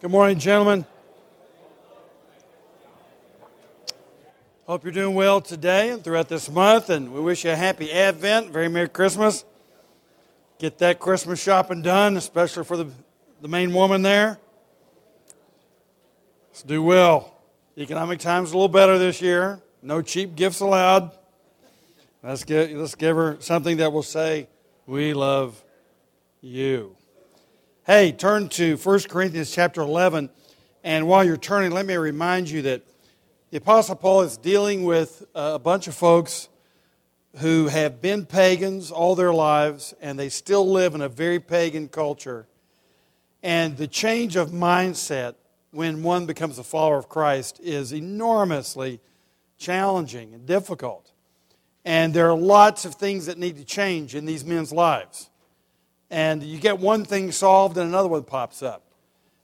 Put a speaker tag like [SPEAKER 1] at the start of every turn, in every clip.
[SPEAKER 1] Good morning, gentlemen. Hope you're doing well today and throughout this month, and we wish you a happy Advent, very Merry Christmas. Get that Christmas shopping done, especially for the, the main woman there. Let's do well. Economic times a little better this year. No cheap gifts allowed. Let's give, let's give her something that will say, We love you. Hey, turn to 1 Corinthians chapter 11. And while you're turning, let me remind you that the Apostle Paul is dealing with uh, a bunch of folks who have been pagans all their lives and they still live in a very pagan culture. And the change of mindset when one becomes a follower of Christ is enormously challenging and difficult. And there are lots of things that need to change in these men's lives. And you get one thing solved and another one pops up.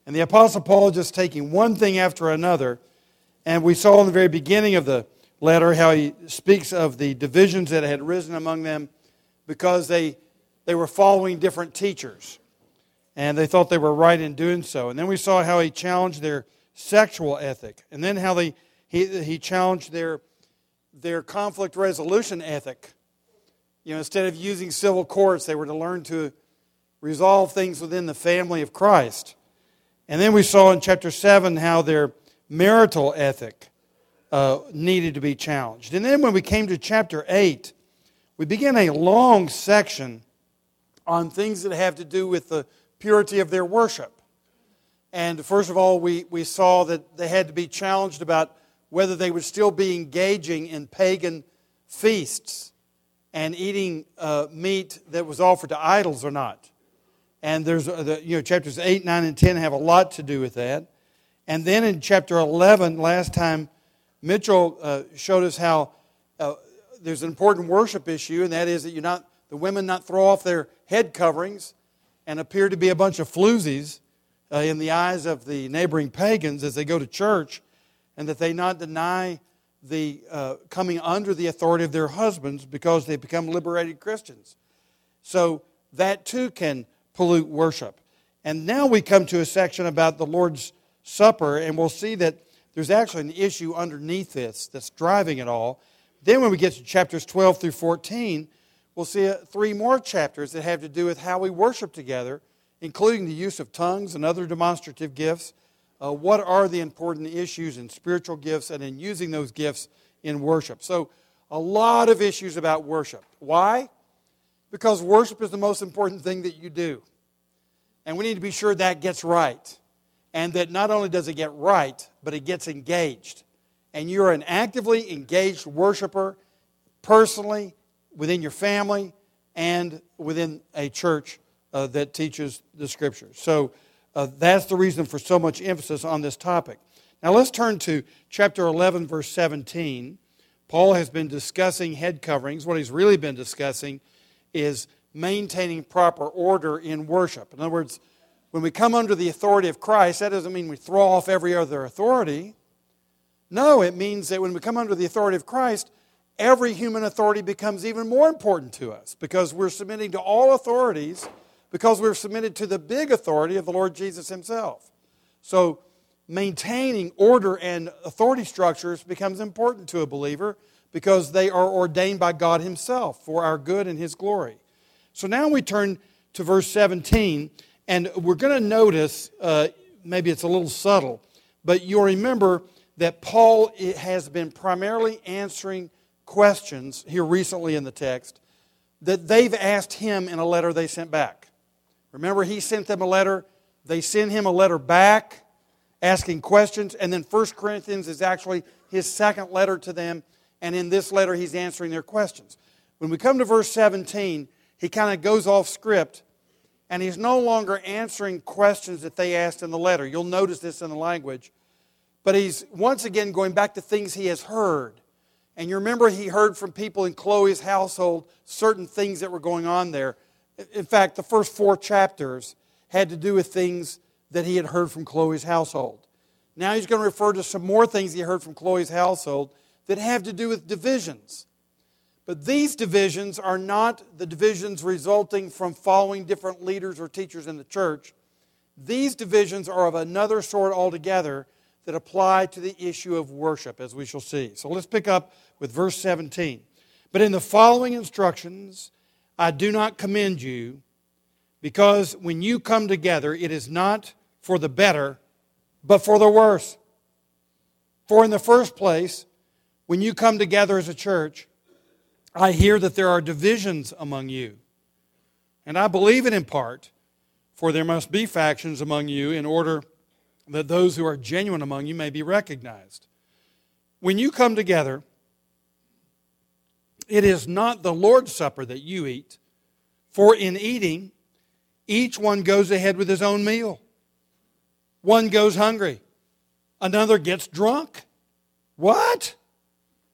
[SPEAKER 1] And the Apostle Paul just taking one thing after another. And we saw in the very beginning of the letter how he speaks of the divisions that had risen among them because they, they were following different teachers and they thought they were right in doing so. And then we saw how he challenged their sexual ethic, and then how they, he, he challenged their, their conflict resolution ethic. You know, instead of using civil courts, they were to learn to resolve things within the family of Christ. And then we saw in chapter 7 how their marital ethic uh, needed to be challenged. And then when we came to chapter 8, we began a long section on things that have to do with the purity of their worship. And first of all, we, we saw that they had to be challenged about whether they would still be engaging in pagan feasts and eating uh, meat that was offered to idols or not. And there's, uh, the, you know, chapters 8, 9, and 10 have a lot to do with that. And then in chapter 11, last time, Mitchell uh, showed us how uh, there's an important worship issue, and that is that you not, the women not throw off their head coverings and appear to be a bunch of floozies uh, in the eyes of the neighboring pagans as they go to church, and that they not deny the uh, coming under the authority of their husbands because they become liberated Christians. So that too can pollute worship. And now we come to a section about the Lord's Supper, and we'll see that there's actually an issue underneath this that's driving it all. Then, when we get to chapters 12 through 14, we'll see uh, three more chapters that have to do with how we worship together, including the use of tongues and other demonstrative gifts. Uh, what are the important issues in spiritual gifts and in using those gifts in worship? So, a lot of issues about worship. Why? Because worship is the most important thing that you do. And we need to be sure that gets right. And that not only does it get right, but it gets engaged. And you're an actively engaged worshiper personally within your family and within a church uh, that teaches the scriptures. So uh, that's the reason for so much emphasis on this topic. Now let's turn to chapter 11, verse 17. Paul has been discussing head coverings. What he's really been discussing is maintaining proper order in worship. In other words, when we come under the authority of Christ, that doesn't mean we throw off every other authority. No, it means that when we come under the authority of Christ, every human authority becomes even more important to us because we're submitting to all authorities because we're submitted to the big authority of the Lord Jesus Himself. So, maintaining order and authority structures becomes important to a believer because they are ordained by God Himself for our good and His glory. So, now we turn to verse 17, and we're going to notice uh, maybe it's a little subtle, but you'll remember that Paul has been primarily answering questions here recently in the text that they've asked him in a letter they sent back. Remember, he sent them a letter, they sent him a letter back asking questions, and then 1 Corinthians is actually his second letter to them, and in this letter, he's answering their questions. When we come to verse 17, he kind of goes off script, and he's no longer answering questions that they asked in the letter. You'll notice this in the language. But he's once again going back to things he has heard and you remember he heard from people in Chloe's household certain things that were going on there. In fact, the first four chapters had to do with things that he had heard from Chloe's household. Now he's going to refer to some more things he heard from Chloe's household that have to do with divisions. But these divisions are not the divisions resulting from following different leaders or teachers in the church. these divisions are of another sort altogether that apply to the issue of worship, as we shall see. So let's pick up with verse 17. But in the following instructions, I do not commend you, because when you come together, it is not for the better, but for the worse. For in the first place, when you come together as a church, I hear that there are divisions among you. And I believe it in part, for there must be factions among you in order that those who are genuine among you may be recognized. When you come together, it is not the Lord's Supper that you eat, for in eating, each one goes ahead with his own meal. One goes hungry, another gets drunk. What?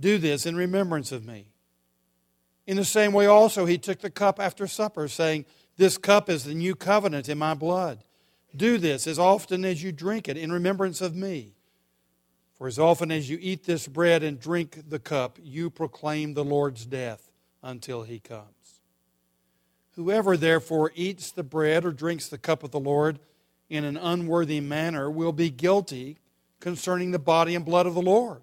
[SPEAKER 1] Do this in remembrance of me. In the same way, also, he took the cup after supper, saying, This cup is the new covenant in my blood. Do this as often as you drink it in remembrance of me. For as often as you eat this bread and drink the cup, you proclaim the Lord's death until he comes. Whoever therefore eats the bread or drinks the cup of the Lord in an unworthy manner will be guilty concerning the body and blood of the Lord.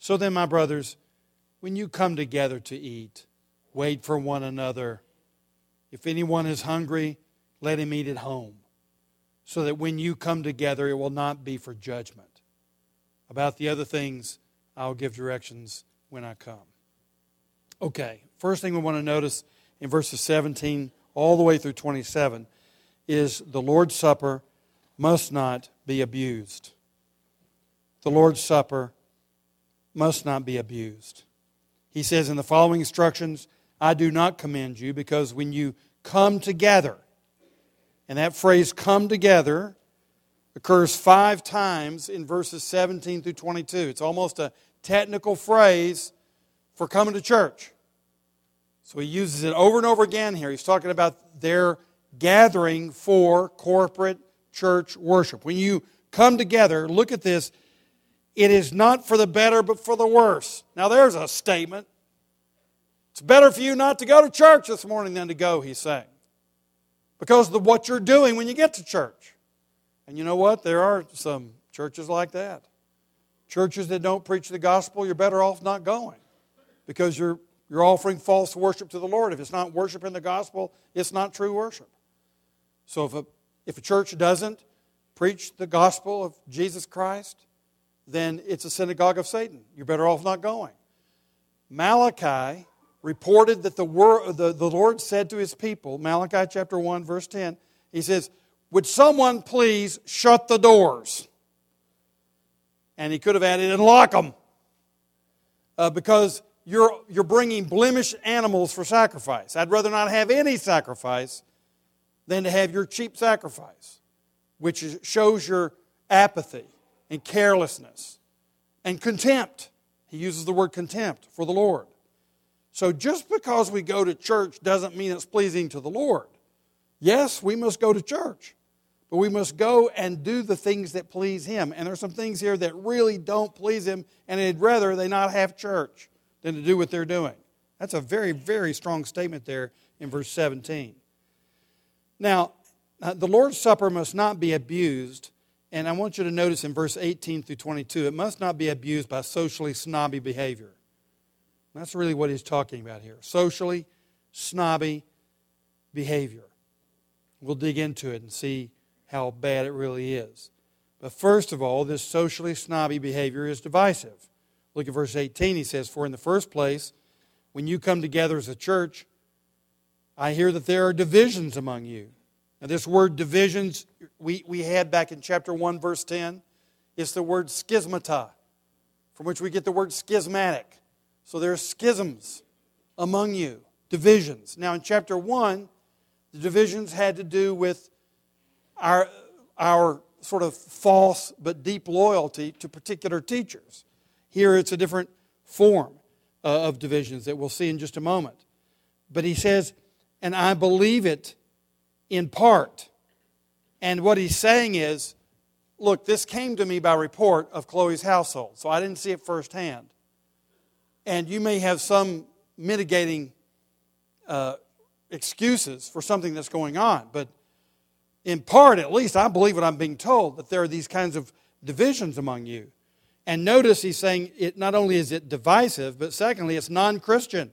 [SPEAKER 1] So then, my brothers, when you come together to eat, wait for one another. If anyone is hungry, let him eat at home, so that when you come together, it will not be for judgment. About the other things, I'll give directions when I come. Okay, first thing we want to notice in verses 17 all the way through 27 is the Lord's Supper must not be abused. The Lord's Supper must not be abused. He says in the following instructions, I do not commend you because when you come together, and that phrase come together occurs five times in verses 17 through 22. It's almost a technical phrase for coming to church. So he uses it over and over again here. He's talking about their gathering for corporate church worship. When you come together, look at this it is not for the better, but for the worse. Now, there's a statement. It's better for you not to go to church this morning than to go, he's saying. Because of what you're doing when you get to church. And you know what? There are some churches like that. Churches that don't preach the gospel, you're better off not going because you're, you're offering false worship to the Lord. If it's not worship in the gospel, it's not true worship. So if a, if a church doesn't preach the gospel of Jesus Christ, then it's a synagogue of Satan. You're better off not going. Malachi reported that the, word, the, the Lord said to his people, Malachi chapter 1, verse 10, he says, Would someone please shut the doors? And he could have added, and lock them. Uh, because you're, you're bringing blemished animals for sacrifice. I'd rather not have any sacrifice than to have your cheap sacrifice, which shows your apathy and carelessness and contempt. He uses the word contempt for the Lord. So just because we go to church doesn't mean it's pleasing to the Lord. Yes, we must go to church, but we must go and do the things that please Him. And there's some things here that really don't please Him, and He'd rather they not have church than to do what they're doing. That's a very, very strong statement there in verse 17. Now, uh, the Lord's Supper must not be abused and I want you to notice in verse 18 through 22, it must not be abused by socially snobby behavior. That's really what he's talking about here. Socially snobby behavior. We'll dig into it and see how bad it really is. But first of all, this socially snobby behavior is divisive. Look at verse 18. He says, For in the first place, when you come together as a church, I hear that there are divisions among you. Now, this word divisions we, we had back in chapter 1, verse 10. It's the word schismata, from which we get the word schismatic. So there are schisms among you, divisions. Now, in chapter 1, the divisions had to do with our, our sort of false but deep loyalty to particular teachers. Here it's a different form uh, of divisions that we'll see in just a moment. But he says, and I believe it in part. And what he's saying is, look, this came to me by report of Chloe's household, so I didn't see it firsthand. And you may have some mitigating uh, excuses for something that's going on, but in part, at least, I believe what I'm being told that there are these kinds of divisions among you. And notice he's saying it not only is it divisive, but secondly, it's non Christian.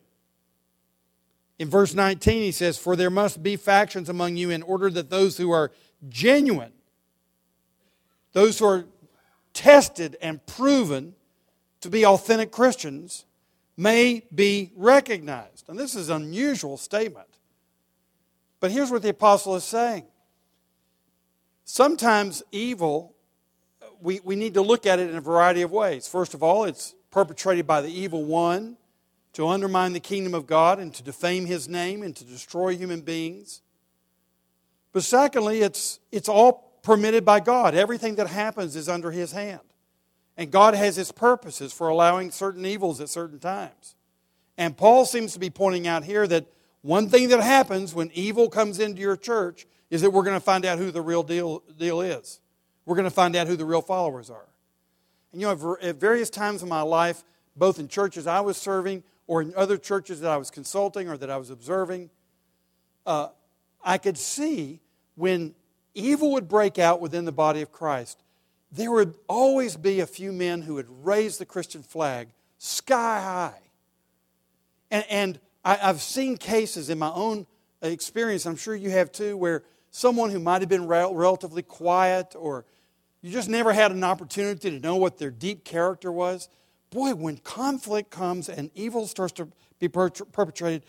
[SPEAKER 1] In verse 19, he says, For there must be factions among you in order that those who are genuine, those who are tested and proven to be authentic Christians, may be recognized. And this is an unusual statement. But here's what the apostle is saying Sometimes evil, we, we need to look at it in a variety of ways. First of all, it's perpetrated by the evil one to undermine the kingdom of God and to defame his name and to destroy human beings. But secondly, it's, it's all permitted by God. Everything that happens is under his hand. And God has his purposes for allowing certain evils at certain times. And Paul seems to be pointing out here that one thing that happens when evil comes into your church is that we're going to find out who the real deal, deal is. We're going to find out who the real followers are. And you know, at various times in my life, both in churches I was serving or in other churches that I was consulting or that I was observing, uh, I could see when evil would break out within the body of Christ, there would always be a few men who would raise the Christian flag sky high. And, and I, have seen cases in my own experience, I'm sure you have too, where someone who might have been relatively quiet or you just never had an opportunity to know what their deep character was. Boy, when conflict comes and evil starts to be perpetrated,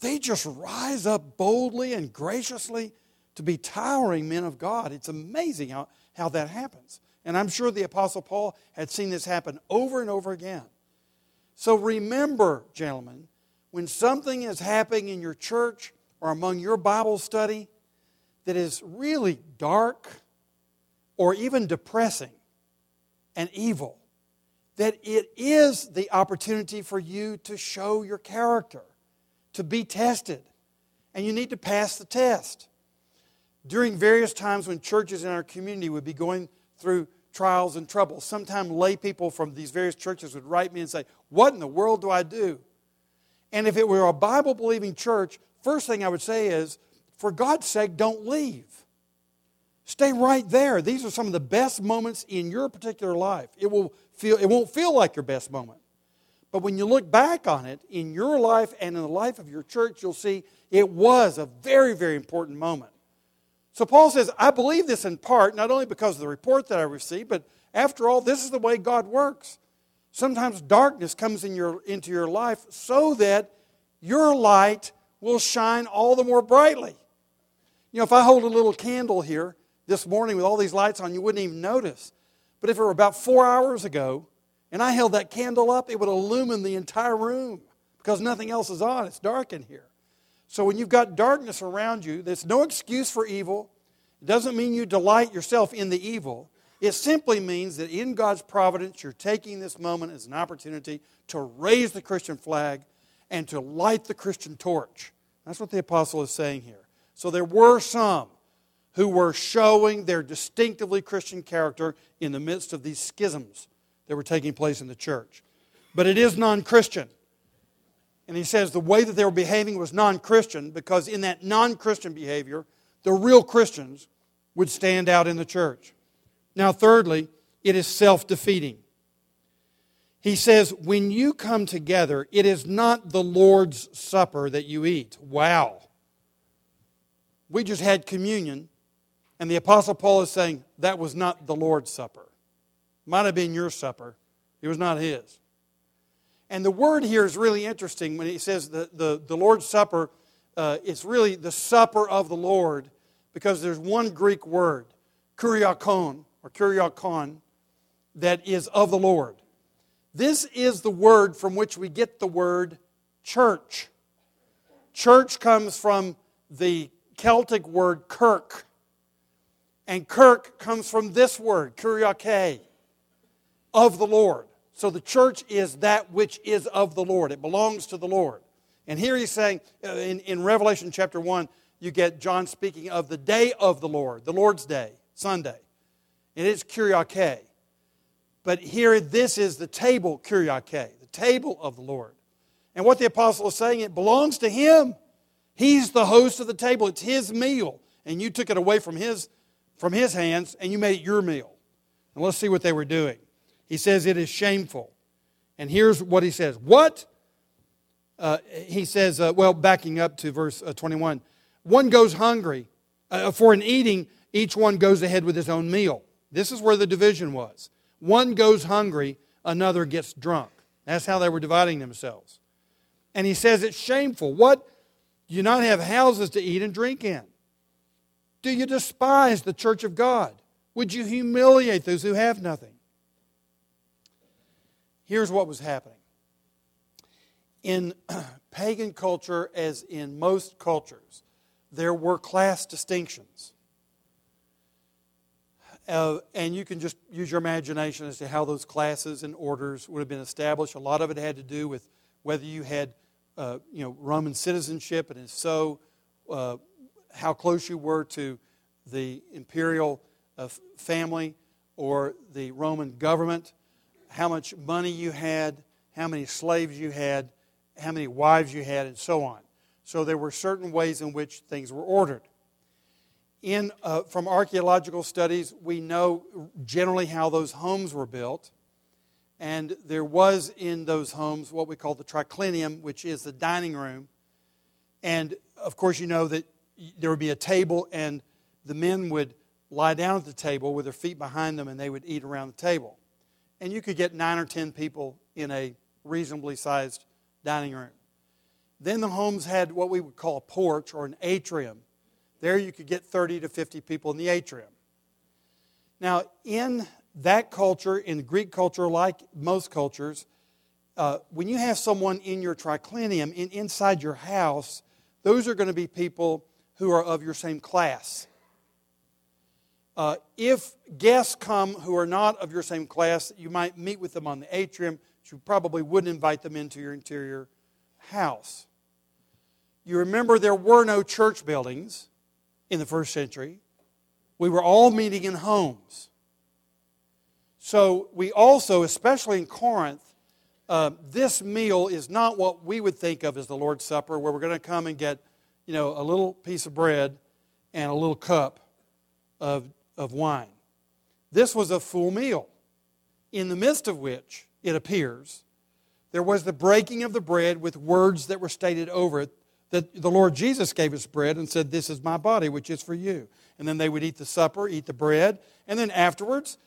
[SPEAKER 1] they just rise up boldly and graciously to be towering men of God. It's amazing how, how that happens. And I'm sure the Apostle Paul had seen this happen over and over again. So remember, gentlemen, when something is happening in your church or among your Bible study, that is really dark or even depressing and evil, that it is the opportunity for you to show your character, to be tested, and you need to pass the test. During various times when churches in our community would be going through trials and troubles, sometimes lay people from these various churches would write me and say, What in the world do I do? And if it were a Bible believing church, first thing I would say is, for God's sake, don't leave. Stay right there. These are some of the best moments in your particular life. It, will feel, it won't feel like your best moment. But when you look back on it in your life and in the life of your church, you'll see it was a very, very important moment. So Paul says, I believe this in part, not only because of the report that I received, but after all, this is the way God works. Sometimes darkness comes in your, into your life so that your light will shine all the more brightly. You know, if I hold a little candle here this morning with all these lights on, you wouldn't even notice. But if it were about four hours ago and I held that candle up, it would illumine the entire room because nothing else is on. It's dark in here. So when you've got darkness around you, there's no excuse for evil. It doesn't mean you delight yourself in the evil. It simply means that in God's providence, you're taking this moment as an opportunity to raise the Christian flag and to light the Christian torch. That's what the apostle is saying here. So there were some who were showing their distinctively Christian character in the midst of these schisms that were taking place in the church. But it is non Christian. And he says the way that they were behaving was non Christian because in that non Christian behavior, the real Christians would stand out in the church. Now, thirdly, it is self defeating. He says, when you come together, it is not the Lord's Supper that you eat. Wow. We just had communion, And the Apostle Paul is saying that was not the Lord's Supper. Might have been your supper, it was not his. And the word here is really interesting when he says the, the, the Lord's Supper, uh, it's really the supper of the Lord because there's one Greek word, kuriakon, or kuriakon, that is of the Lord. This is the word from which we get the word church. Church comes from the Celtic word kirk. And kirk comes from this word, kuriake, of the Lord. So the church is that which is of the Lord. It belongs to the Lord. And here he's saying uh, in, in Revelation chapter 1, you get John speaking of the day of the Lord, the Lord's day, Sunday. It is kuriake. But here, this is the table, kuriake, the table of the Lord. And what the apostle is saying, it belongs to him. He's the host of the table. It's his meal. And you took it away from his, from his hands and you made it your meal. And let's see what they were doing. He says it is shameful. And here's what he says What? Uh, he says, uh, well, backing up to verse uh, 21 one goes hungry. Uh, for an eating, each one goes ahead with his own meal. This is where the division was. One goes hungry, another gets drunk. That's how they were dividing themselves. And he says it's shameful. What? You not have houses to eat and drink in? Do you despise the church of God? Would you humiliate those who have nothing? Here's what was happening. In pagan culture, as in most cultures, there were class distinctions. Uh, and you can just use your imagination as to how those classes and orders would have been established. A lot of it had to do with whether you had, uh, you know, Roman citizenship, and if so, uh, how close you were to the imperial uh, family or the Roman government, how much money you had, how many slaves you had, how many wives you had, and so on. So there were certain ways in which things were ordered in, uh, from archaeological studies, we know generally how those homes were built. And there was in those homes what we call the triclinium, which is the dining room. And of course, you know that there would be a table, and the men would lie down at the table with their feet behind them, and they would eat around the table. And you could get nine or ten people in a reasonably sized dining room. Then the homes had what we would call a porch or an atrium there you could get 30 to 50 people in the atrium. Now, in that culture, in Greek culture, like most cultures, uh, when you have someone in your triclinium, in, inside your house, those are going to be people who are of your same class. Uh, if guests come who are not of your same class, you might meet with them on the atrium, but you probably wouldn't invite them into your interior house. You remember there were no church buildings in the first century. We were all meeting in homes. So we also, especially in Corinth, uh, this meal is not what we would think of as the Lord's Supper, where we're going to come and get, you know, a little piece of bread and a little cup of, of wine. This was a full meal, in the midst of which, it appears, there was the breaking of the bread with words that were stated over it that the Lord Jesus gave us bread and said, This is my body, which is for you. And then they would eat the supper, eat the bread, and then afterwards,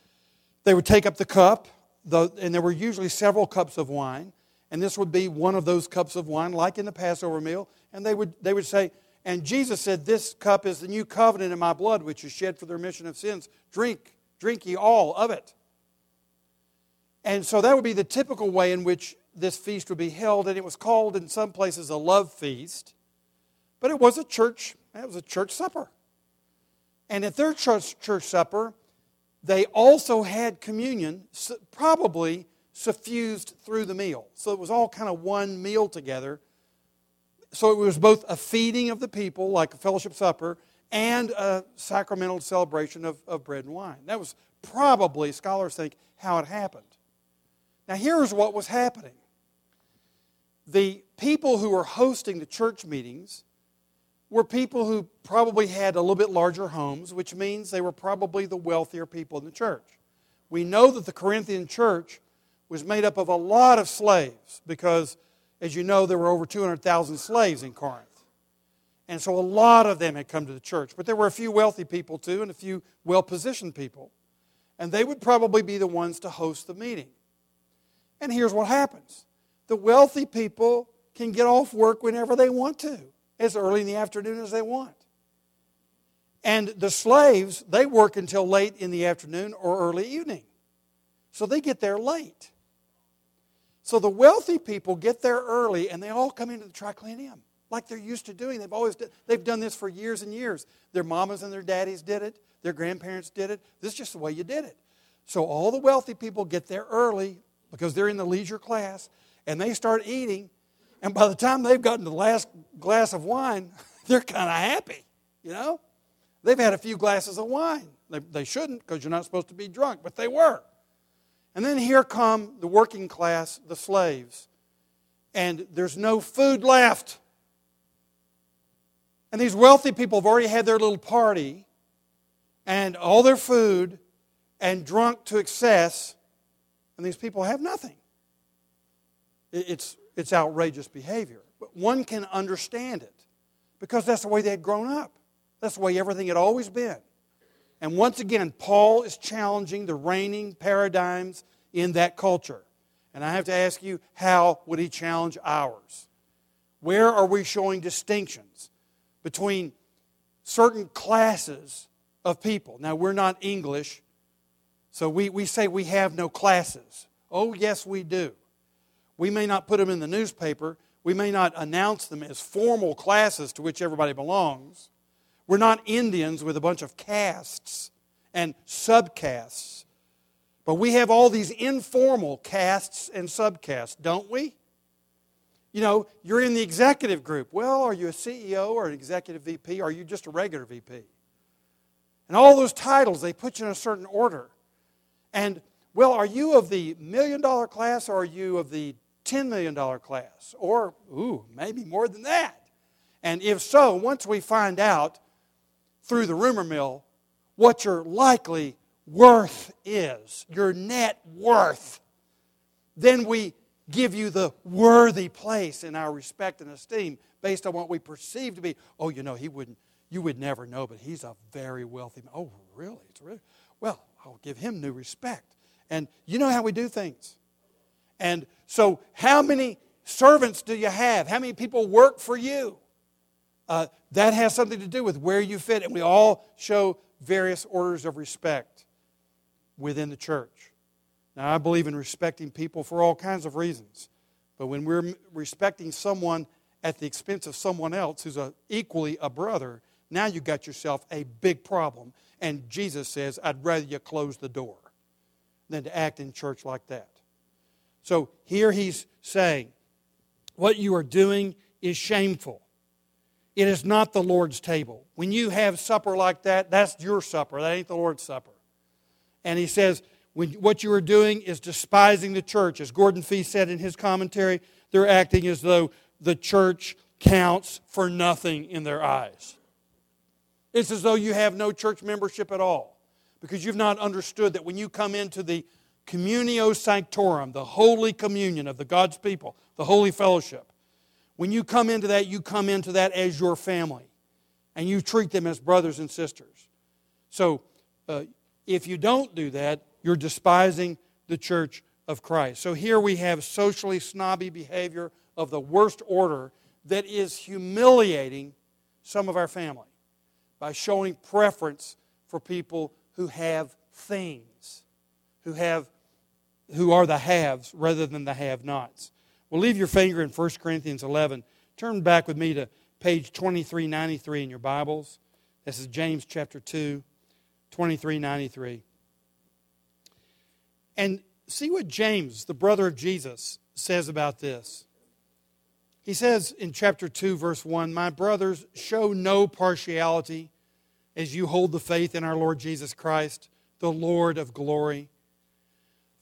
[SPEAKER 1] they would take up the cup, and there were usually several cups of wine, and this would be one of those cups of wine, like in the Passover meal, and they would, they would say, And Jesus said, This cup is the new covenant in my blood, which is shed for the remission of sins. Drink, drink ye all of it. And so that would be the typical way in which this feast would be held, and it was called in some places a love feast. But it was a church, it was a church supper. And at their church, church supper, they also had communion, probably suffused through the meal. So it was all kind of one meal together. So it was both a feeding of the people, like a fellowship supper, and a sacramental celebration of, of bread and wine. That was probably, scholars think, how it happened. Now, here's what was happening the people who were hosting the church meetings were people who probably had a little bit larger homes, which means they were probably the wealthier people in the church. We know that the Corinthian church was made up of a lot of slaves because, as you know, there were over 200,000 slaves in Corinth. And so a lot of them had come to the church. But there were a few wealthy people too, and a few well positioned people. And they would probably be the ones to host the meeting. And here's what happens the wealthy people can get off work whenever they want to, as early in the afternoon as they want. And the slaves, they work until late in the afternoon or early evening. So they get there late. So the wealthy people get there early and they all come into the triclinium like they're used to doing. They've always did, they've done this for years and years. Their mamas and their daddies did it. Their grandparents did it. This is just the way you did it. So all the wealthy people get there early because they're in the leisure class and they start eating. And by the time they've gotten the last glass of wine, they're kind of happy, you know? They've had a few glasses of wine. They, they shouldn't because you're not supposed to be drunk, but they were. And then here come the working class, the slaves. And there's no food left. And these wealthy people have already had their little party and all their food and drunk to excess, and these people have nothing. It's, it's outrageous behavior. But one can understand it because that's the way they had grown up. That's the way everything had always been. And once again, Paul is challenging the reigning paradigms in that culture. And I have to ask you, how would he challenge ours? Where are we showing distinctions between certain classes of people? Now, we're not English, so we, we say we have no classes. Oh, yes, we do. We may not put them in the newspaper, we may not announce them as formal classes to which everybody belongs. We're not Indians with a bunch of castes and subcastes. But we have all these informal castes and subcastes, don't we? You know, you're in the executive group. Well, are you a CEO or an executive VP? Or are you just a regular VP? And all those titles, they put you in a certain order. And, well, are you of the million dollar class or are you of the $10 million class? Or, ooh, maybe more than that. And if so, once we find out through the rumor mill what your likely worth is, your net worth, then we give you the worthy place in our respect and esteem based on what we perceive to be. Oh, you know, he wouldn't, you would never know, but he's a very wealthy man. Oh, really? It's really well. I'll give him new respect. And you know how we do things. And so, how many servants do you have? How many people work for you? Uh, that has something to do with where you fit. And we all show various orders of respect within the church. Now, I believe in respecting people for all kinds of reasons. But when we're respecting someone at the expense of someone else who's a, equally a brother, now you've got yourself a big problem. And Jesus says, I'd rather you close the door than to act in church like that. So here he's saying, what you are doing is shameful. It is not the Lord's table. When you have supper like that, that's your supper. That ain't the Lord's supper. And he says, when, what you are doing is despising the church. As Gordon Fee said in his commentary, they're acting as though the church counts for nothing in their eyes. It's as though you have no church membership at all because you've not understood that when you come into the communio sanctorum, the holy communion of the God's people, the holy fellowship, when you come into that, you come into that as your family and you treat them as brothers and sisters. So, uh, if you don't do that, you're despising the church of Christ. So, here we have socially snobby behavior of the worst order that is humiliating some of our family by showing preference for people who have things, who have who are the haves rather than the have-nots. Well, leave your finger in 1 Corinthians 11. Turn back with me to page 2393 in your Bibles. This is James chapter 2, 2393. And see what James, the brother of Jesus, says about this. He says in chapter 2, verse 1 My brothers, show no partiality as you hold the faith in our Lord Jesus Christ, the Lord of glory.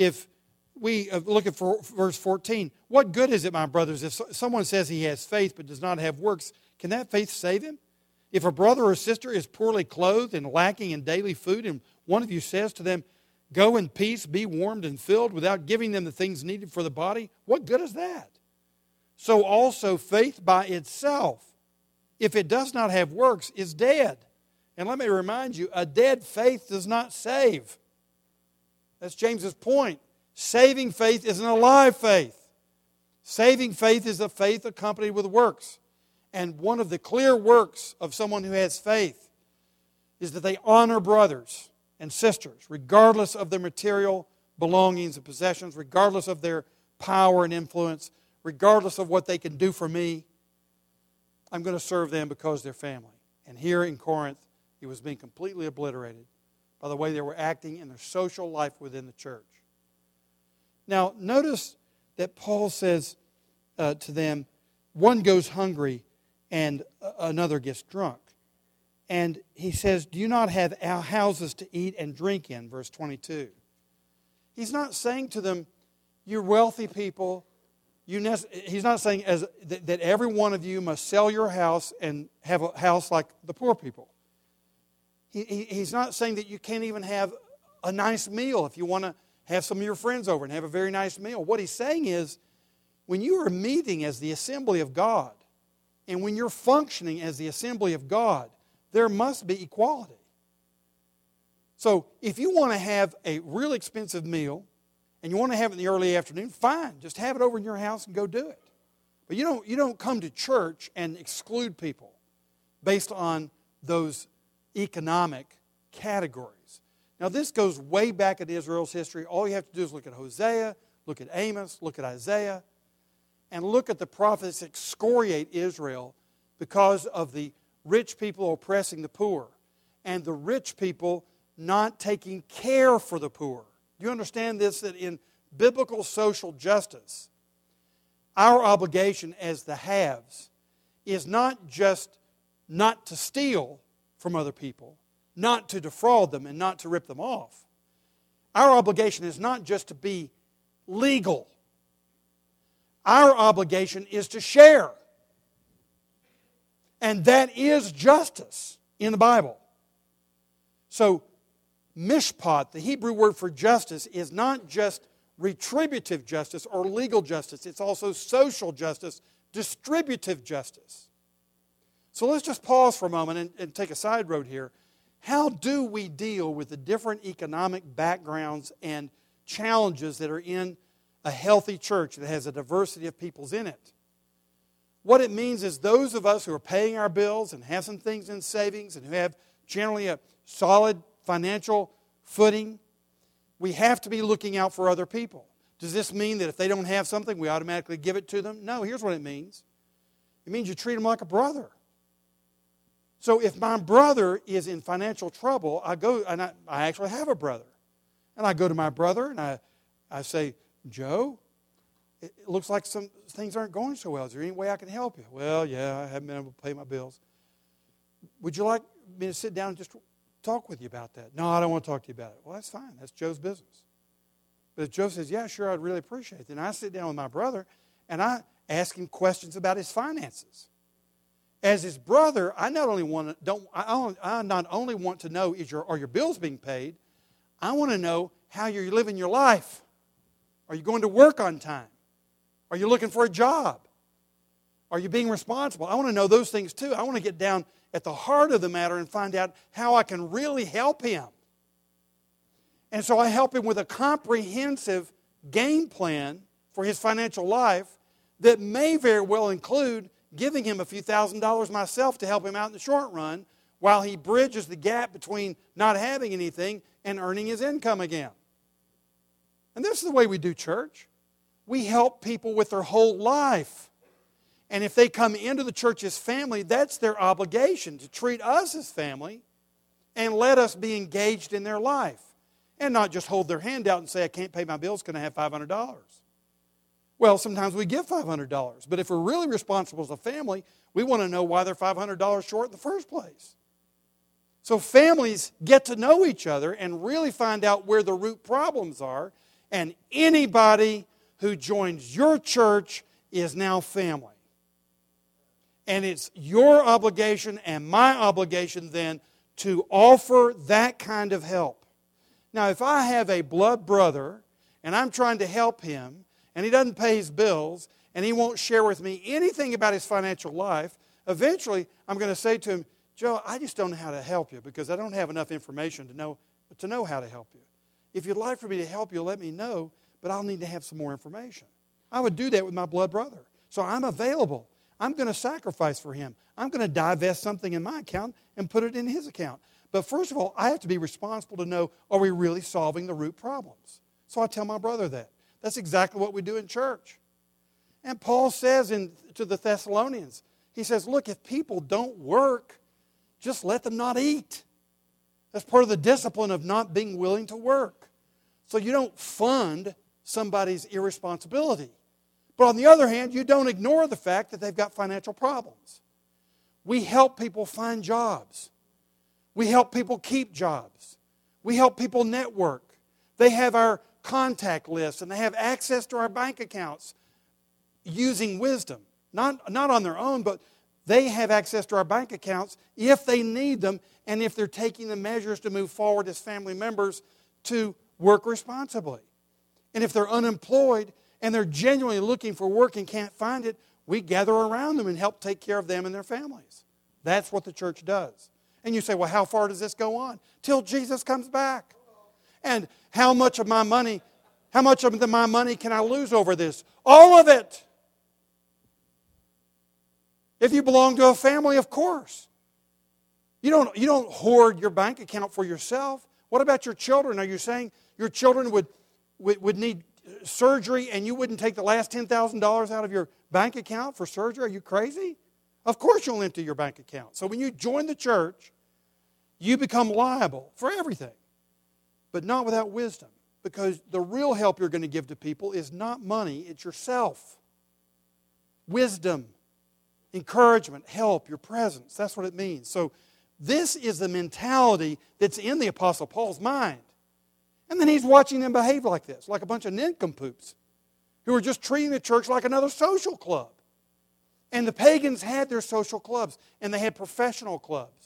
[SPEAKER 1] if we uh, look at verse 14, what good is it, my brothers, if someone says he has faith but does not have works? Can that faith save him? If a brother or sister is poorly clothed and lacking in daily food, and one of you says to them, Go in peace, be warmed and filled, without giving them the things needed for the body, what good is that? So also, faith by itself if it does not have works, is dead. And let me remind you, a dead faith does not save. That's James's point. Saving faith is an alive faith. Saving faith is a faith accompanied with works. And one of the clear works of someone who has faith is that they honor brothers and sisters, regardless of their material belongings and possessions, regardless of their power and influence, regardless of what they can do for me. I'm going to serve them because they're family. And here in Corinth, it was being completely obliterated by the way they were acting in their social life within the church. Now, notice that Paul says uh, to them, one goes hungry and another gets drunk. And he says, Do you not have houses to eat and drink in? Verse 22. He's not saying to them, You're wealthy people, you, he's not saying as, that, that every one of you must sell your house and have a house like the poor people. He, he, he's not saying that you can't even have a nice meal if you want to have some of your friends over and have a very nice meal. What he's saying is when you are meeting as the assembly of God and when you're functioning as the assembly of God, there must be equality. So if you want to have a real expensive meal and you want to have it in the early afternoon, fine. Just have it over in your house and go do it. But you don't, you don't come to church and exclude people based on those economic categories. Now, this goes way back in Israel's history. All you have to do is look at Hosea, look at Amos, look at Isaiah, and look at the prophets excoriate Israel because of the rich people oppressing the poor and the rich people not taking care for the poor. Do you understand this? That in biblical social justice, our obligation as the haves is not just not to steal from other people, not to defraud them, and not to rip them off. Our obligation is not just to be legal, our obligation is to share. And that is justice in the Bible. So mishpat, the Hebrew word for justice, is not just retributive justice or legal justice, it's also social justice, distributive justice. So let's just pause for a moment and, and, take a side road here. How do we deal with the different economic backgrounds and challenges that are in a healthy church that has a diversity of peoples in it? What it means is those of us who are paying our bills and have some things in savings and who have generally a solid financial footing, we have to be looking out for other people. Does this mean that if they don't have something, we automatically give it to them? No, here's what it means it means you treat them like a brother. So if my brother is in financial trouble, I go, and I, I actually have a brother. And I go to my brother and I, I say, Joe, it looks like some things aren't going so well. Is there any way I can help you? Well, yeah, I haven't been able to pay my bills. Would you like me to sit down and just talk with you about that. No, I don't want to talk to you about it. Well, that's fine. That's Joe's business. But if Joe says, yeah, sure, I'd really appreciate it, then I sit down with my brother and I ask him questions about his finances. As his brother, I not only want to, don't, I, I not only want to know is your, are your bills being paid, I want to know how you're living your life. Are you going to work on time? Are you looking for a job? Are you being responsible? I want to know those things too. I want to get down at the heart of the matter and find out how I can really help him. And so I help him with a comprehensive game plan for his financial life that may very well include giving him a few thousand dollars myself to help him out in the short run while he bridges the gap between not having anything and earning his income again. And this is the way we do church. We help people with their whole life. And if they come into the church as family, that's their obligation to treat us as family and let us be engaged in their life. And not just hold their hand out and say, I can't pay my bills, can I have $500? Well, sometimes we give $500. But if we're really responsible as a family, we want to know why they're $500 short in the first place. So families get to know each other and really find out where the root problems are. And anybody who joins your church is now family. And it's your obligation and my obligation then to offer that kind of help. Now, if I have a blood brother and I'm trying to help him and he doesn't pay his bills and he won't share with me anything about his financial life, eventually I'm going to say to him, Joe, I just don't know how to help you because I don't have enough information to know, to know how to help you. If you'd like for me to help you, let me know, but I'll need to have some more information. I would do that with my blood brother. So I'm available. I'm going to sacrifice for him. I'm going to divest something in my account and put it in his account. But first of all, I have to be responsible to know are we really solving the root problems? So I tell my brother that. That's exactly what we do in church. And Paul says in, to the Thessalonians, he says, Look, if people don't work, just let them not eat. That's part of the discipline of not being willing to work. So you don't fund somebody's irresponsibility. But on the other hand, you don't ignore the fact that they've got financial problems. We help people find jobs. We help people keep jobs. We help people network. They have our contact list and they have access to our bank accounts using wisdom. Not, not on their own, but they have access to our bank accounts if they need them and if they're taking the measures to move forward as family members to work responsibly. And if they're unemployed and they're genuinely looking for work and can't find it, we gather around them and help take care of them and their families. That's what the church does. And you say, well, how far does this go on? Till Jesus comes back. And how much of my money, how much of my money can I lose over this? All of it. If you belong to a family, of course. You don't, you don't hoard your bank account for yourself. What about your children? Are you saying your children would, would, would need surgery and you wouldn't take the last $10,000 out of your bank account for surgery? Are you crazy? Of course you'll empty your bank account. So when you join the church, you become liable for everything, but not without wisdom. Because the real help you're going to give to people is not money, it's yourself. Wisdom encouragement, help, your presence. That's what it means. So, this is the mentality that's in the Apostle Paul's mind. And then he's watching them behave like this, like a bunch of nincompoops who are just treating the church like another social club. And the pagans had their social clubs, and they had professional clubs.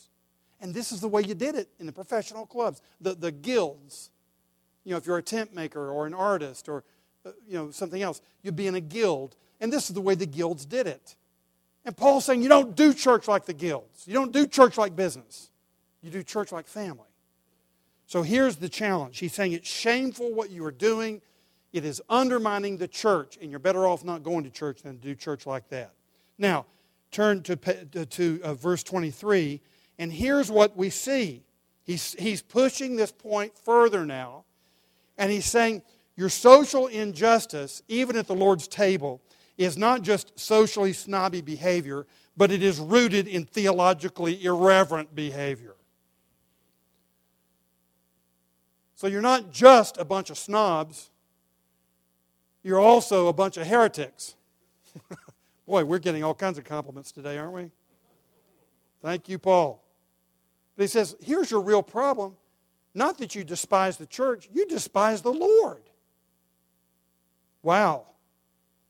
[SPEAKER 1] And this is the way you did it in the professional clubs, the, the guilds. You know, if you're a tent maker or an artist or, uh, you know, something else, you'd be in a guild. And this is the way the guilds did it. And Paul's saying you don't do church like the guilds. You don't do church like business. You do church like family. So here's the challenge. He's saying it's shameful what you are doing. It is undermining the church, and you're better off not going to church than to do church like that. Now, turn to, to uh, verse 23, and here's what we see. He's, he's pushing this point further now, and he's saying your social injustice, even at the Lord's table, is not just socially snobby behavior, but it is rooted in theologically irreverent behavior. So you're not just a bunch of snobs, you're also a bunch of heretics. Boy, we're getting all kinds of compliments today, aren't we? Thank you, Paul. But he says, here's your real problem. Not that you despise the church, you despise the Lord. Wow.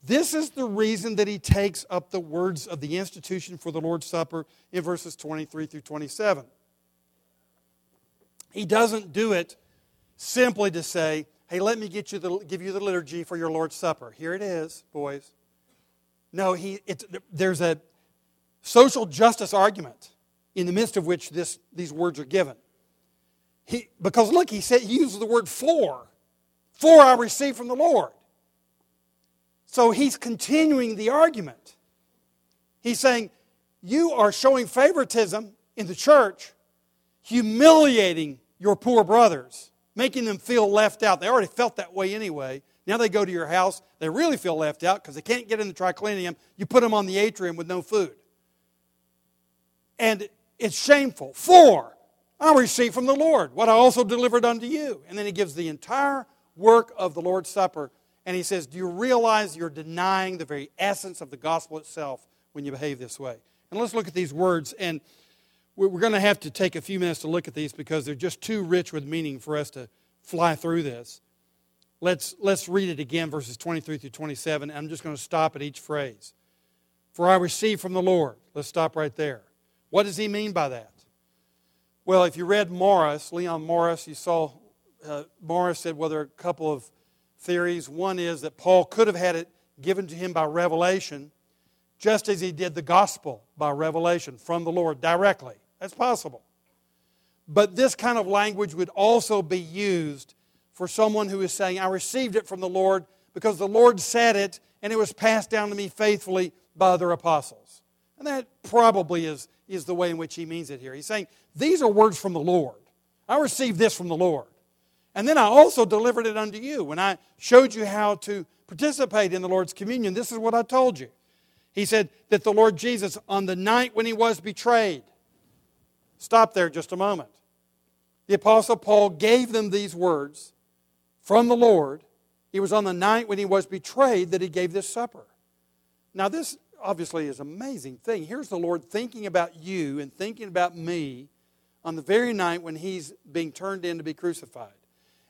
[SPEAKER 1] This is the reason that he takes up the words of the institution for the Lord's Supper in verses 23 through 27. He doesn't do it simply to say, hey, let me get you the, give you the liturgy for your Lord's Supper. Here it is, boys. No, he, there's a social justice argument in the midst of which this, these words are given. He, because look, he, said, he uses the word for. For I received from the Lord. So he's continuing the argument. He's saying, You are showing favoritism in the church, humiliating your poor brothers, making them feel left out. They already felt that way anyway. Now they go to your house, they really feel left out because they can't get in the triclinium. You put them on the atrium with no food. And it's shameful. For I received from the Lord what I also delivered unto you. And then he gives the entire work of the Lord's Supper. And he says, Do you realize you're denying the very essence of the gospel itself when you behave this way? And let's look at these words. And we're going to have to take a few minutes to look at these because they're just too rich with meaning for us to fly through this. Let's, let's read it again, verses 23 through 27. I'm just going to stop at each phrase. For I received from the Lord. Let's stop right there. What does he mean by that? Well, if you read Morris, Leon Morris, you saw uh, Morris said, well, there are a couple of theories. One is that Paul could have had it given to him by revelation, just as he did the gospel by revelation from the Lord directly. That's possible. But this kind of language would also be used for someone who is saying, I received it from the Lord because the Lord said it and it was passed down to me faithfully by other apostles. And that probably is, is the way in which he means it here. He's saying, These are words from the Lord. I received this from the Lord. And then I also delivered it unto you. When I showed you how to participate in the Lord's communion, this is what I told you. He said that the Lord Jesus, on the night when he was betrayed, stop there just a moment. The Apostle Paul gave them these words from the Lord. It was on the night when he was betrayed that he gave this supper. Now, this obviously is an amazing thing. Here's the Lord thinking about you and thinking about me on the very night when he's being turned in to be crucified.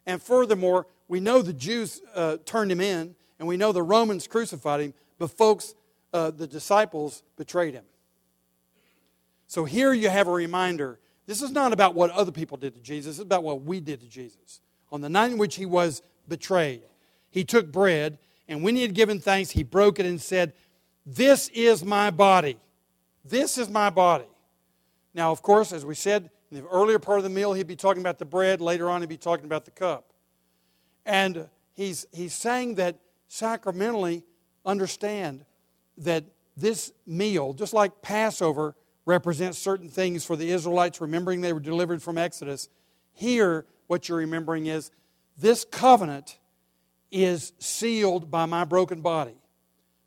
[SPEAKER 1] And furthermore, we know the Jews uh, turned him in, and we know the Romans crucified him, but folks, uh, the disciples betrayed him. So here you have a reminder this is not about what other people did to Jesus, it's about what we did to Jesus on the night in which he was betrayed, he took bread, and when he had given thanks, he broke it and said, This is my body. This is my body. Now, of course, as we said in the earlier part of the meal, he'd be talking about the bread. Later on, he'd be talking about the cup. And he's, he's saying that sacramentally, understand that this meal, just like Passover represents certain things for the Israelites, remembering they were delivered from Exodus, here what you're remembering is this covenant is sealed by my broken body.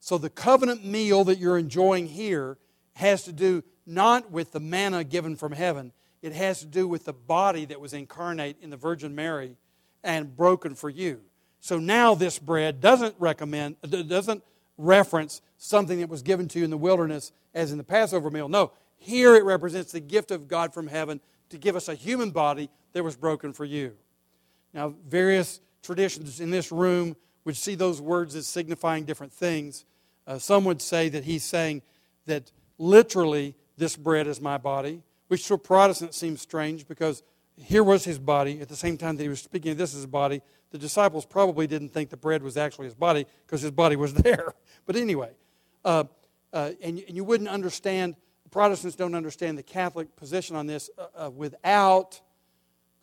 [SPEAKER 1] So the covenant meal that you're enjoying here has to do not with the manna given from heaven, it has to do with the body that was incarnate in the Virgin Mary and broken for you. So now this bread doesn't recommend doesn't reference something that was given to you in the wilderness as in the Passover meal. No, here it represents the gift of God from heaven to give us a human body that was broken for you. Now, various traditions in this room would see those words as signifying different things. Uh, some would say that he's saying that literally this bread is my body, which to a Protestant seems strange because here was his body. At the same time that he was speaking of this as his body, the disciples probably didn't think the bread was actually his body because his body was there. But anyway, uh, uh, and, and, you wouldn't understand, Protestants don't understand the Catholic position on this uh, uh without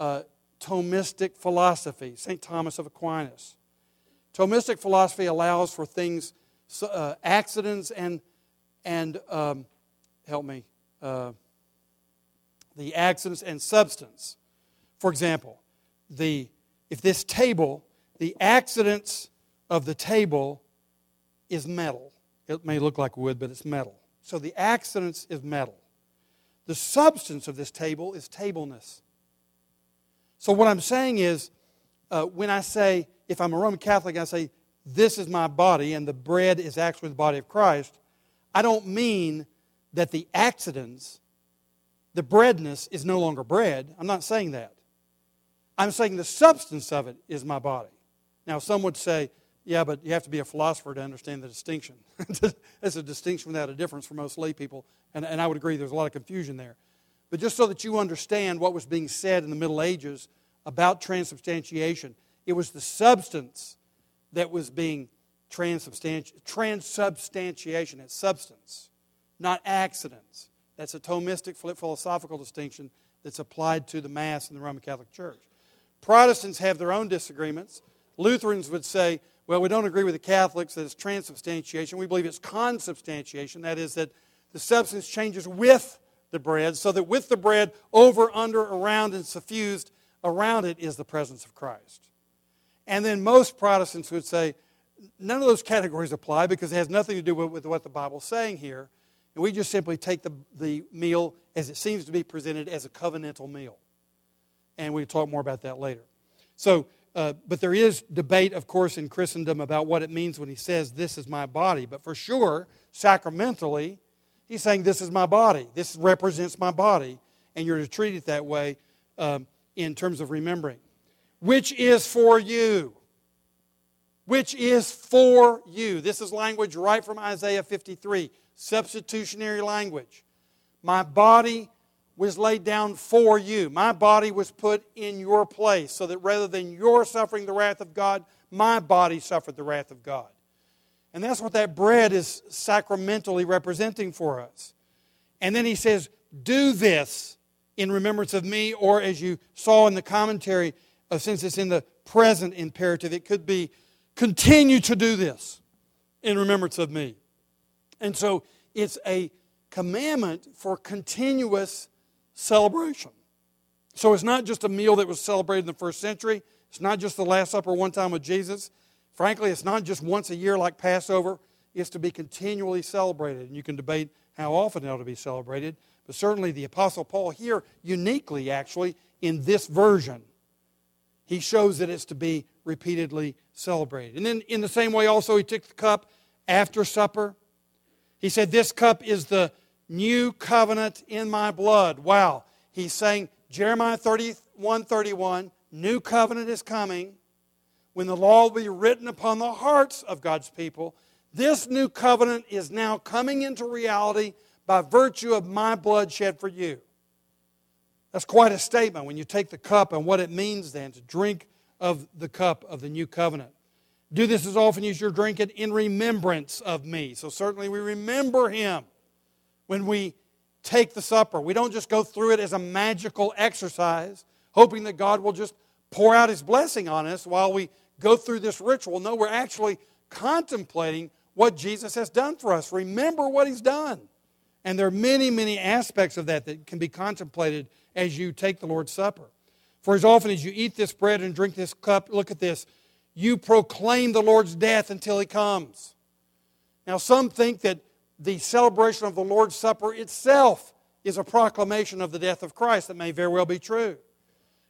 [SPEAKER 1] uh, Thomistic philosophy, St. Thomas of Aquinas. Thomistic philosophy allows for things, uh, accidents, and, and um, help me, uh, the accidents and substance. For example, the, if this table, the accidents of the table is metal. It may look like wood, but it's metal. So the accidents is metal. The substance of this table is tableness. So, what I'm saying is, uh, when I say, if I'm a Roman Catholic, I say, this is my body, and the bread is actually the body of Christ, I don't mean that the accidents, the breadness, is no longer bread. I'm not saying that. I'm saying the substance of it is my body. Now, some would say, yeah, but you have to be a philosopher to understand the distinction. It's a distinction without a difference for most lay people, and, and I would agree there's a lot of confusion there. But just so that you understand what was being said in the Middle Ages about transubstantiation, it was the substance that was being transubstantiation. Transubstantiation, it's substance, not accidents. That's a Thomistic philosophical distinction that's applied to the Mass in the Roman Catholic Church. Protestants have their own disagreements. Lutherans would say, well, we don't agree with the Catholics that it's transubstantiation. We believe it's consubstantiation. That is, that the substance changes with the bread, so that with the bread, over, under, around, and suffused around it is the presence of Christ. And then most Protestants would say, none of those categories apply because it has nothing to do with, with what the Bible's saying here. And we just simply take the, the meal as it seems to be presented as a covenantal meal. And we'll talk more about that later. So, uh, but there is debate, of course, in Christendom about what it means when he says, This is my body. But for sure, sacramentally, he's saying, This is my body. This represents my body. And you're to treat it that way um, in terms of remembering. Which is for you which is for you. This is language right from Isaiah 53, substitutionary language. My body was laid down for you. My body was put in your place so that rather than your suffering the wrath of God, my body suffered the wrath of God. And that's what that bread is sacramentally representing for us. And then he says, Do this in remembrance of me, or as you saw in the commentary, Uh, since it's in the present imperative, it could be Continue to do this in remembrance of me. And so it's a commandment for continuous celebration. So it's not just a meal that was celebrated in the first century. It's not just the Last Supper one time with Jesus. Frankly, it's not just once a year like Passover. It's to be continually celebrated. And you can debate how often it ought to be celebrated. But certainly the Apostle Paul here, uniquely actually, in this version, he shows that it's to be repeatedly celebrated. And then, in the same way, also, he took the cup after supper. He said, This cup is the new covenant in my blood. Wow. He's saying, Jeremiah 31 31, new covenant is coming when the law will be written upon the hearts of God's people. This new covenant is now coming into reality by virtue of my blood shed for you. That's quite a statement when you take the cup and what it means then to drink of the cup of the new covenant. Do this as often as you drink it in remembrance of me. So certainly we remember him when we take the supper. We don't just go through it as a magical exercise, hoping that God will just pour out his blessing on us while we go through this ritual. No, we're actually contemplating what Jesus has done for us. Remember what he's done. And there are many, many aspects of that that can be contemplated as you take the Lord's Supper. For as often as you eat this bread and drink this cup, look at this, you proclaim the Lord's death until he comes. Now, some think that the celebration of the Lord's Supper itself is a proclamation of the death of Christ. That may very well be true.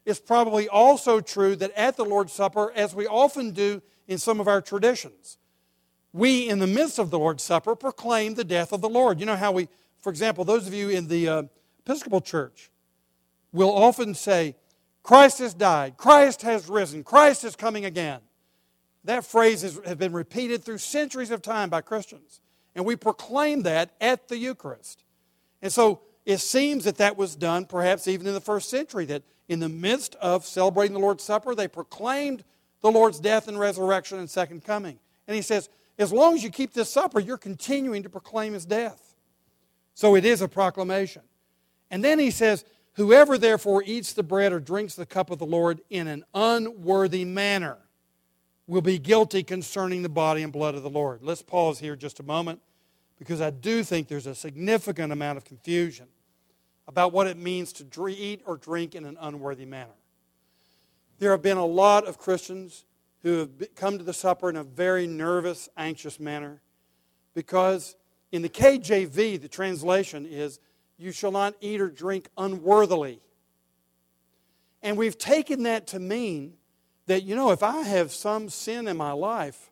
[SPEAKER 1] It's probably also true that at the Lord's Supper, as we often do in some of our traditions, we, in the midst of the Lord's Supper, proclaim the death of the Lord. You know how we, for example, those of you in the uh, Episcopal Church, will often say, Christ has died, Christ has risen, Christ is coming again. That phrase has, has been repeated through centuries of time by Christians. And we proclaim that at the Eucharist. And so it seems that that was done perhaps even in the first century, that in the midst of celebrating the Lord's Supper, they proclaimed the Lord's death and resurrection and second coming. And he says, as long as you keep this supper, you're continuing to proclaim his death. So it is a proclamation. And then he says, Whoever therefore eats the bread or drinks the cup of the Lord in an unworthy manner will be guilty concerning the body and blood of the Lord. Let's pause here just a moment because I do think there's a significant amount of confusion about what it means to eat or drink in an unworthy manner. There have been a lot of Christians who have come to the supper in a very nervous, anxious manner because in the KJV, the translation is you shall not eat or drink unworthily. And we've taken that to mean that, you know, if I have some sin in my life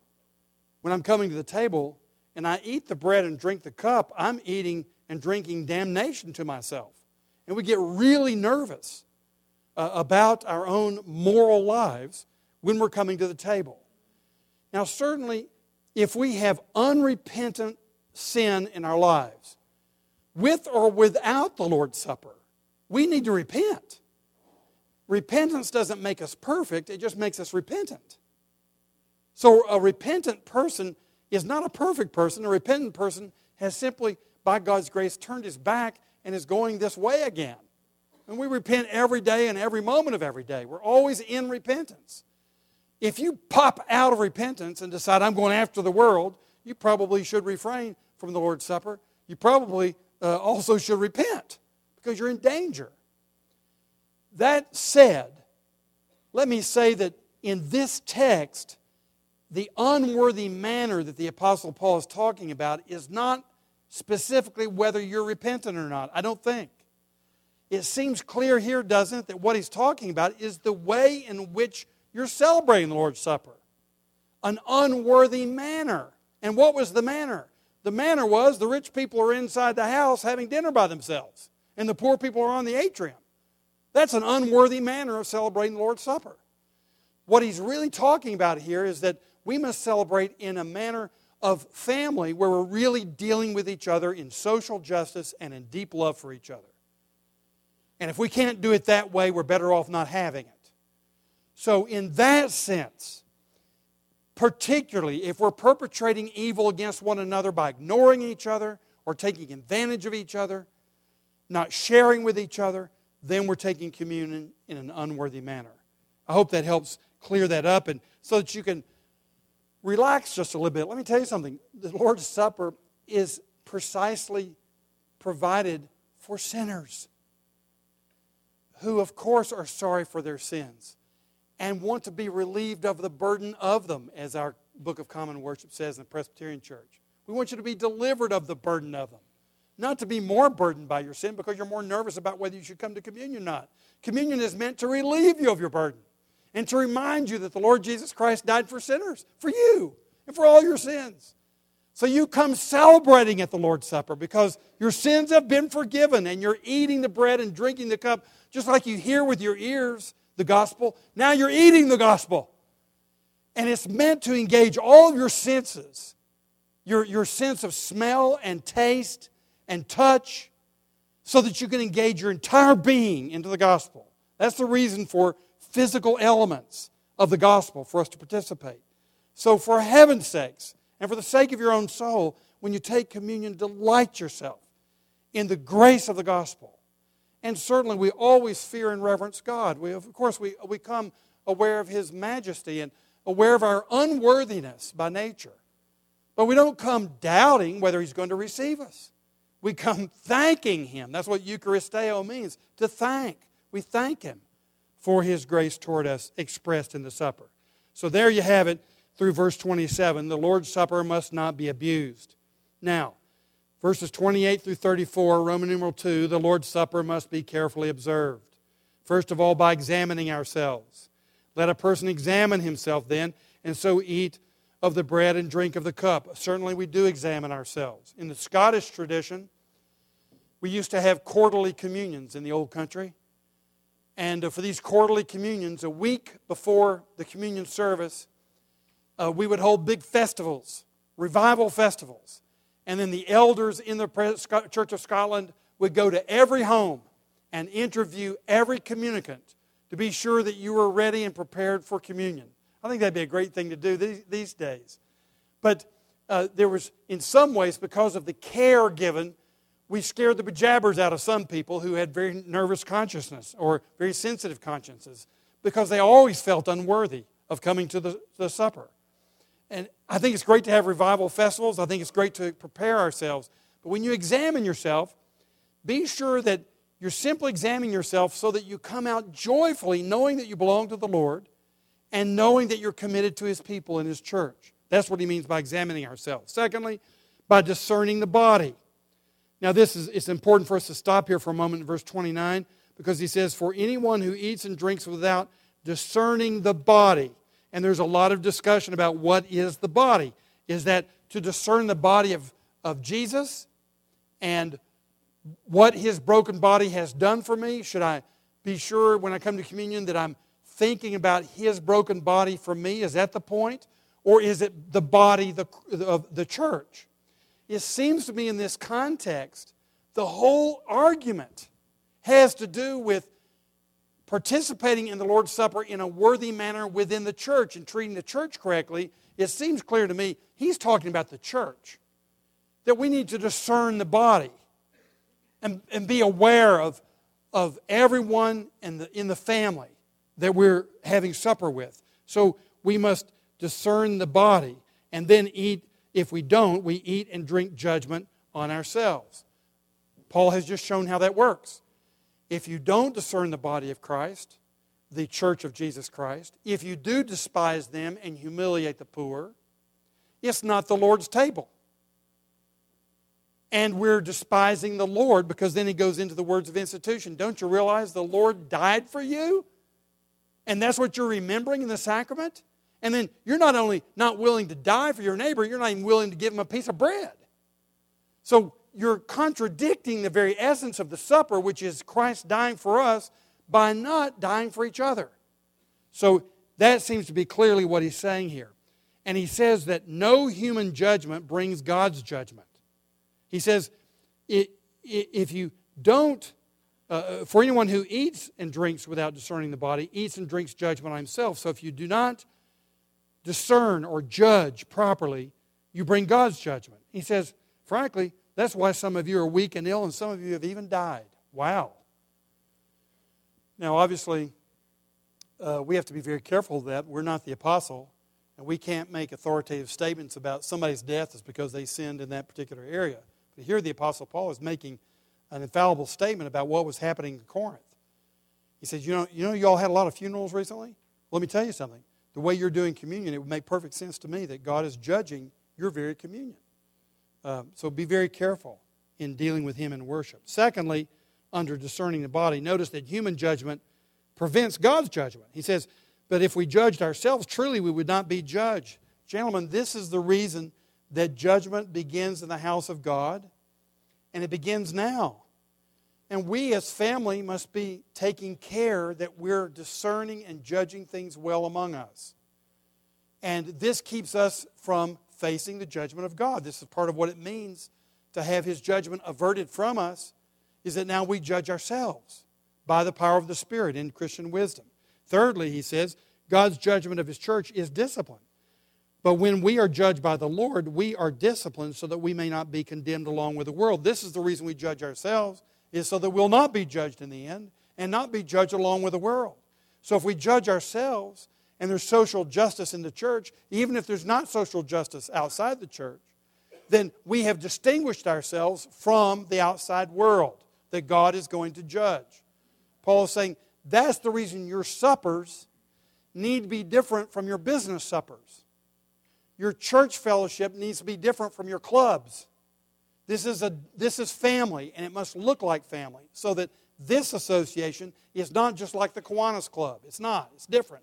[SPEAKER 1] when I'm coming to the table and I eat the bread and drink the cup, I'm eating and drinking damnation to myself. And we get really nervous uh, about our own moral lives when we're coming to the table. Now, certainly, if we have unrepentant sin in our lives, with or without the Lord's Supper, we need to repent. Repentance doesn't make us perfect, it just makes us repentant. So, a repentant person is not a perfect person. A repentant person has simply, by God's grace, turned his back and is going this way again. And we repent every day and every moment of every day. We're always in repentance. If you pop out of repentance and decide, I'm going after the world, you probably should refrain from the Lord's Supper you probably uh, also should repent because you're in danger. That said, let me say that in this text, the unworthy manner that the Apostle Paul is talking about is not specifically whether you're repentant or not. I don't think. It seems clear here, doesn't it, that what he's talking about is the way in which you're celebrating the Lord's Supper. An unworthy manner. And what was the manner? The manner was the rich people are inside the house having dinner by themselves, and the poor people are on the atrium. That's an unworthy manner of celebrating the Lord's Supper. What he's really talking about here is that we must celebrate in a manner of family where we're really dealing with each other in social justice and in deep love for each other. And if we can't do it that way, we're better off not having it. So, in that sense, particularly if we're perpetrating evil against one another by ignoring each other or taking advantage of each other, not sharing with each other, then we're taking communion in an unworthy manner. I hope that helps clear that up and so that you can relax just a little bit. Let me tell you something. The Lord's Supper is precisely provided for sinners who, of course, are sorry for their sins and want to be relieved of the burden of them, as our Book of Common Worship says in the Presbyterian Church. We want you to be delivered of the burden of them. Not to be more burdened by your sin because you're more nervous about whether you should come to communion or not. Communion is meant to relieve you of your burden and to remind you that the Lord Jesus Christ died for sinners, for you, and for all your sins. So you come celebrating at the Lord's Supper because your sins have been forgiven and you're eating the bread and drinking the cup just like you hear with your ears the gospel. Now you're eating the gospel. And it's meant to engage all of your senses your, your sense of smell and taste and touch so that you can engage your entire being into the gospel. That's the reason for physical elements of the gospel for us to participate. So, for heaven's sakes, and for the sake of your own soul, when you take communion, delight yourself in the grace of the gospel. And certainly, we always fear and reverence God. We, of course, we, we come aware of His majesty and aware of our unworthiness by nature. But we don't come doubting whether He's going to receive us. We come thanking Him. That's what Eucharisteo means to thank. We thank Him for his grace toward us expressed in the supper. So there you have it through verse 27. The Lord's Supper must not be abused. Now, verses 28 through 34, Roman numeral 2, the Lord's Supper must be carefully observed. First of all, by examining ourselves. Let a person examine himself then, and so eat of the bread and drink of the cup. Certainly, we do examine ourselves. In the Scottish tradition, we used to have quarterly communions in the old country. And uh, for these quarterly communions, a week before the communion service, uh, we would hold big festivals, revival festivals. And then the elders in the Church of Scotland would go to every home and interview every communicant to be sure that you were ready and prepared for communion. I think that'd be a great thing to do these, these days. But uh, there was, in some ways, because of the care given we scared the bejabbers out of some people who had very nervous consciousness or very sensitive consciences because they always felt unworthy of coming to the, the supper. And I think it's great to have revival festivals. I think it's great to prepare ourselves. But when you examine yourself, be sure that you're simply examining yourself so that you come out joyfully knowing that you belong to the Lord and knowing that you're committed to His people and His church. That's what He means by examining ourselves. Secondly, by discerning the body. Now, this is it's important for us to stop here for a moment in verse 29 because he says, For anyone who eats and drinks without discerning the body, and there's a lot of discussion about what is the body. Is that to discern the body of, of Jesus and what his broken body has done for me? Should I be sure when I come to communion that I'm thinking about his broken body for me? Is that the point? Or is it the body of the church? it seems to me in this context, the whole argument has to do with participating in the Lord's Supper in a worthy manner within the church and treating the church correctly. It seems clear to me he's talking about the church. That we need to discern the body and, and be aware of, of everyone in the, in the family that we're having supper with. So we must discern the body and then eat if we don't, we eat and drink judgment on ourselves. Paul has just shown how that works. If you don't discern the body of Christ, the church of Jesus Christ, if you do despise them and humiliate the poor, it's not the Lord's table. And we're despising the Lord because then he goes into the words of institution. Don't you realize the Lord died for you? And that's what you're remembering in the sacrament? And then you're not only not willing to die for your neighbor, you're not even willing to give him a piece of bread. So you're contradicting the very essence of the supper, which is Christ dying for us, by not dying for each other. So that seems to be clearly what he's saying here. And he says that no human judgment brings God's judgment. He says, if you don't, uh, uh, for anyone who eats and drinks without discerning the body, eats and drinks judgment on himself. So if you do not discern or judge properly, you bring God's judgment. He says, frankly, that's why some of you are weak and ill, and some of you have even died. Wow. Now, obviously, uh, we have to be very careful of that. We're not the apostle, and we can't make authoritative statements about somebody's death is because they sinned in that particular area. But here, the apostle Paul is making an infallible statement about what was happening in Corinth. He says, "You know, you know, you all had a lot of funerals recently. Let me tell you something. The way you're doing communion, it would make perfect sense to me that God is judging your very communion. Um, so be very careful in dealing with Him in worship. Secondly, under discerning the body, notice that human judgment prevents God's judgment. He says, But if we judged ourselves, truly we would not be judged. Gentlemen, this is the reason that judgment begins in the house of God, and it begins now. And we as family must be taking care that we're discerning and judging things well among us. And this keeps us from facing the judgment of God. This is part of what it means to have his judgment averted from us is that now we judge ourselves by the power of the Spirit in Christian wisdom. Thirdly, he says, God's judgment of his church is discipline. But when we are judged by the Lord, we are disciplined so that we may not be condemned along with the world. This is the reason we judge ourselves, is so that we'll not be judged in the end and not be judged along with the world. So if we judge ourselves, and there's social justice in the church, even if there's not social justice outside the church, then we have distinguished ourselves from the outside world that God is going to judge. Paul is saying that's the reason your suppers need to be different from your business suppers. Your church fellowship needs to be different from your clubs. This is, a, this is family, and it must look like family, so that this association is not just like the Kiwanis Club. It's not, it's different.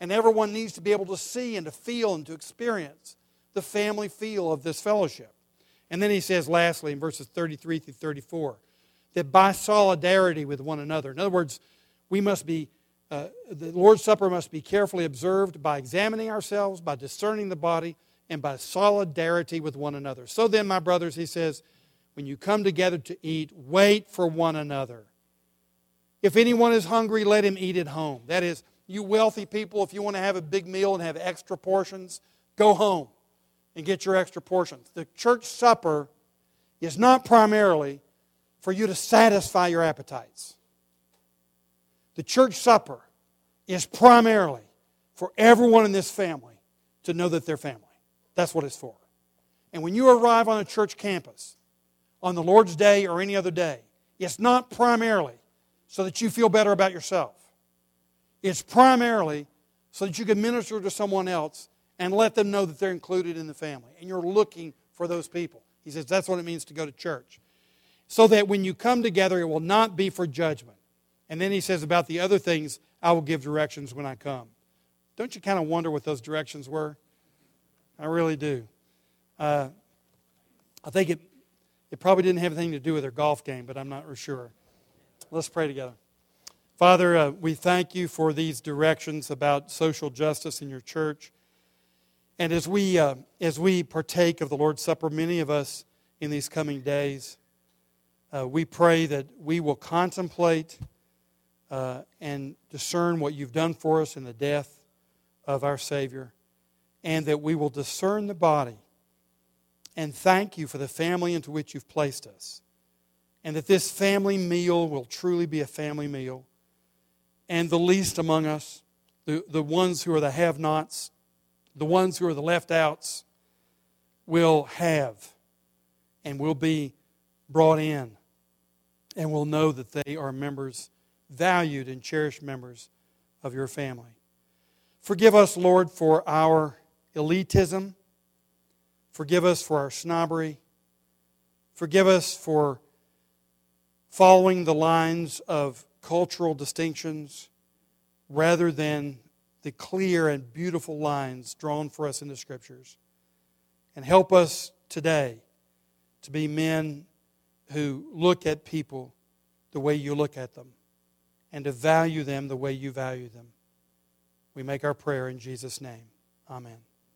[SPEAKER 1] And everyone needs to be able to see and to feel and to experience the family feel of this fellowship. And then he says, lastly, in verses 33 through 34, that by solidarity with one another, in other words, we must be, uh, the Lord's Supper must be carefully observed by examining ourselves, by discerning the body, and by solidarity with one another. So then, my brothers, he says, when you come together to eat, wait for one another. If anyone is hungry, let him eat at home. That is, you wealthy people, if you want to have a big meal and have extra portions, go home and get your extra portions. The church supper is not primarily for you to satisfy your appetites. The church supper is primarily for everyone in this family to know that they're family. That's what it's for. And when you arrive on a church campus on the Lord's Day or any other day, it's not primarily so that you feel better about yourself. It's primarily so that you can minister to someone else and let them know that they're included in the family. And you're looking for those people. He says that's what it means to go to church. So that when you come together, it will not be for judgment. And then he says about the other things, I will give directions when I come. Don't you kind of wonder what those directions were? I really do. Uh, I think it, it probably didn't have anything to do with their golf game, but I'm not sure. Let's pray together. Father, uh, we thank you for these directions about social justice in your church. And as we, uh, as we partake of the Lord's Supper, many of us in these coming days, uh, we pray that we will contemplate uh, and discern what you've done for us in the death of our Savior, and that we will discern the body and thank you for the family into which you've placed us. And that this family meal will truly be a family meal and the least among us, the, the ones who are the have nots, the ones who are the left outs, will have and will be brought in and will know that they are members, valued and cherished members of your family. Forgive us, Lord, for our elitism. Forgive us for our snobbery. Forgive us for following the lines of cultural distinctions rather than the clear and beautiful lines drawn for us in the Scriptures. And help us today to be men who look at people the way you look at them and to value them the way you value them. We make our prayer in Jesus' name. Amen.